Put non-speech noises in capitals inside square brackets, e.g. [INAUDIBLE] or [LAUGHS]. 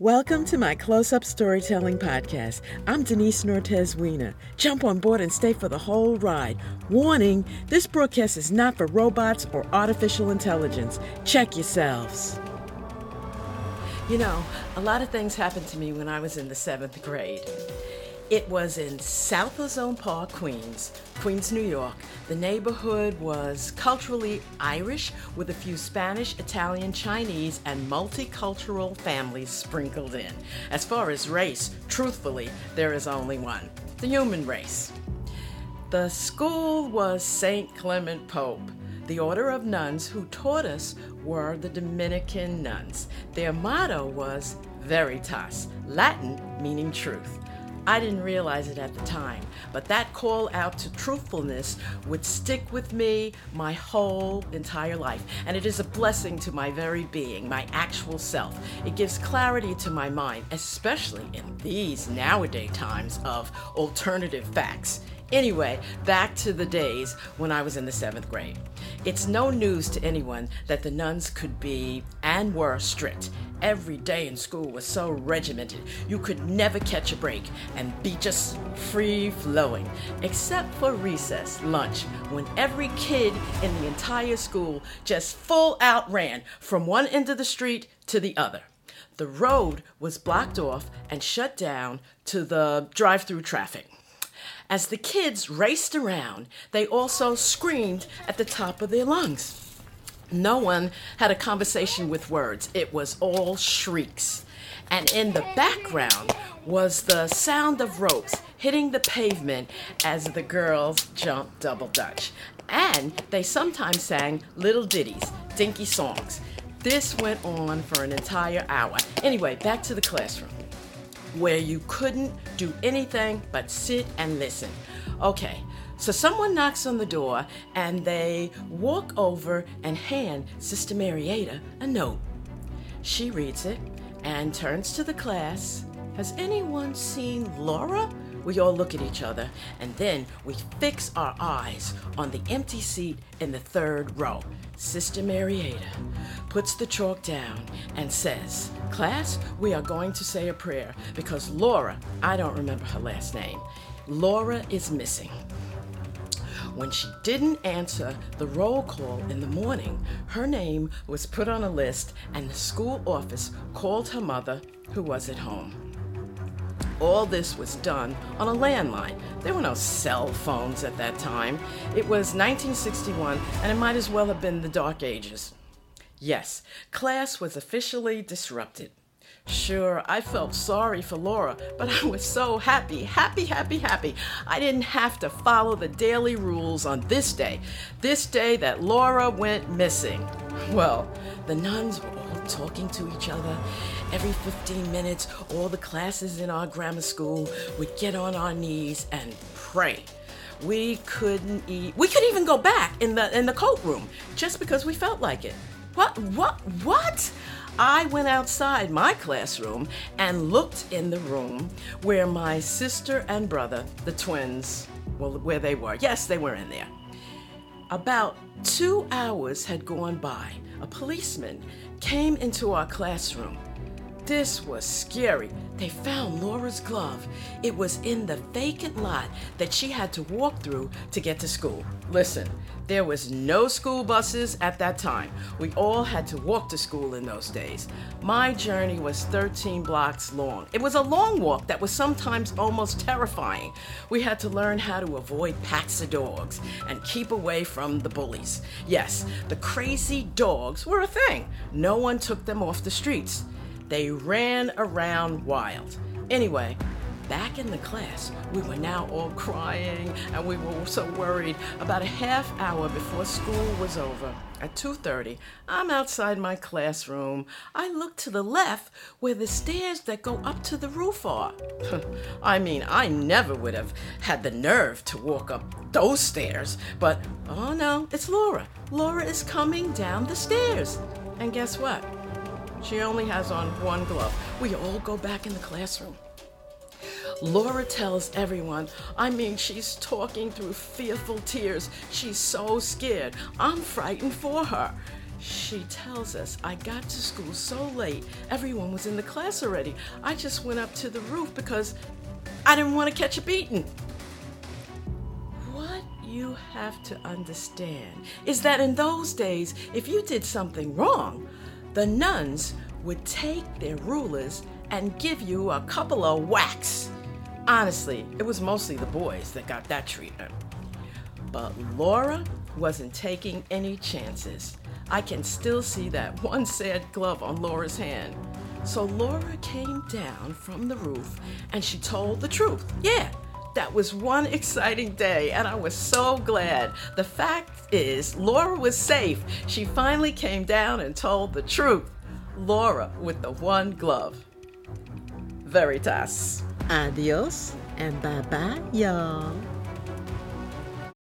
Welcome to my close up storytelling podcast. I'm Denise Nortez Weiner. Jump on board and stay for the whole ride. Warning this broadcast is not for robots or artificial intelligence. Check yourselves. You know, a lot of things happened to me when I was in the seventh grade. It was in South Ozone Park, Queens, Queens, New York. The neighborhood was culturally Irish with a few Spanish, Italian, Chinese, and multicultural families sprinkled in. As far as race, truthfully, there is only one the human race. The school was St. Clement Pope. The order of nuns who taught us were the Dominican nuns. Their motto was Veritas, Latin meaning truth. I didn't realize it at the time, but that call out to truthfulness would stick with me my whole entire life. And it is a blessing to my very being, my actual self. It gives clarity to my mind, especially in these nowadays times of alternative facts. Anyway, back to the days when I was in the seventh grade. It's no news to anyone that the nuns could be and were strict. Every day in school was so regimented, you could never catch a break and be just free flowing, except for recess, lunch, when every kid in the entire school just full out ran from one end of the street to the other. The road was blocked off and shut down to the drive through traffic. As the kids raced around, they also screamed at the top of their lungs. No one had a conversation with words, it was all shrieks. And in the background was the sound of ropes hitting the pavement as the girls jumped double dutch. And they sometimes sang little ditties, dinky songs. This went on for an entire hour. Anyway, back to the classroom where you couldn't do anything but sit and listen. Okay, so someone knocks on the door and they walk over and hand Sister Marietta a note. She reads it and turns to the class. Has anyone seen Laura? We all look at each other and then we fix our eyes on the empty seat in the third row. Sister Marietta puts the chalk down and says, Class, we are going to say a prayer because Laura, I don't remember her last name, Laura is missing. When she didn't answer the roll call in the morning, her name was put on a list and the school office called her mother, who was at home. All this was done on a landline. There were no cell phones at that time. It was 1961, and it might as well have been the Dark Ages. Yes, class was officially disrupted. Sure, I felt sorry for Laura, but I was so happy, happy, happy, happy. I didn't have to follow the daily rules on this day, this day that Laura went missing. Well, the nuns were all talking to each other. Every 15 minutes, all the classes in our grammar school would get on our knees and pray. We couldn't eat. We could even go back in the in the coat room just because we felt like it. What? What? What? I went outside my classroom and looked in the room where my sister and brother, the twins, well, where they were. Yes, they were in there. About two hours had gone by. A policeman came into our classroom. This was scary. They found Laura's glove. It was in the vacant lot that she had to walk through to get to school. Listen, there was no school buses at that time. We all had to walk to school in those days. My journey was 13 blocks long. It was a long walk that was sometimes almost terrifying. We had to learn how to avoid packs of dogs and keep away from the bullies. Yes, the crazy dogs were a thing. No one took them off the streets. They ran around wild. Anyway, back in the class, we were now all crying and we were so worried. About a half hour before school was over, at 2:30, I'm outside my classroom. I look to the left where the stairs that go up to the roof are. [LAUGHS] I mean, I never would have had the nerve to walk up those stairs, but oh no, it's Laura. Laura is coming down the stairs. And guess what? She only has on one glove. We all go back in the classroom. Laura tells everyone, I mean, she's talking through fearful tears. She's so scared. I'm frightened for her. She tells us I got to school so late, everyone was in the class already. I just went up to the roof because I didn't want to catch a beating. What you have to understand is that in those days, if you did something wrong, the nuns would take their rulers and give you a couple of whacks. Honestly, it was mostly the boys that got that treatment. But Laura wasn't taking any chances. I can still see that one sad glove on Laura's hand. So Laura came down from the roof and she told the truth. Yeah, that was one exciting day, and I was so glad. The fact is, Laura was safe. She finally came down and told the truth. Laura with the one glove. Veritas. Adios and bye bye, y'all.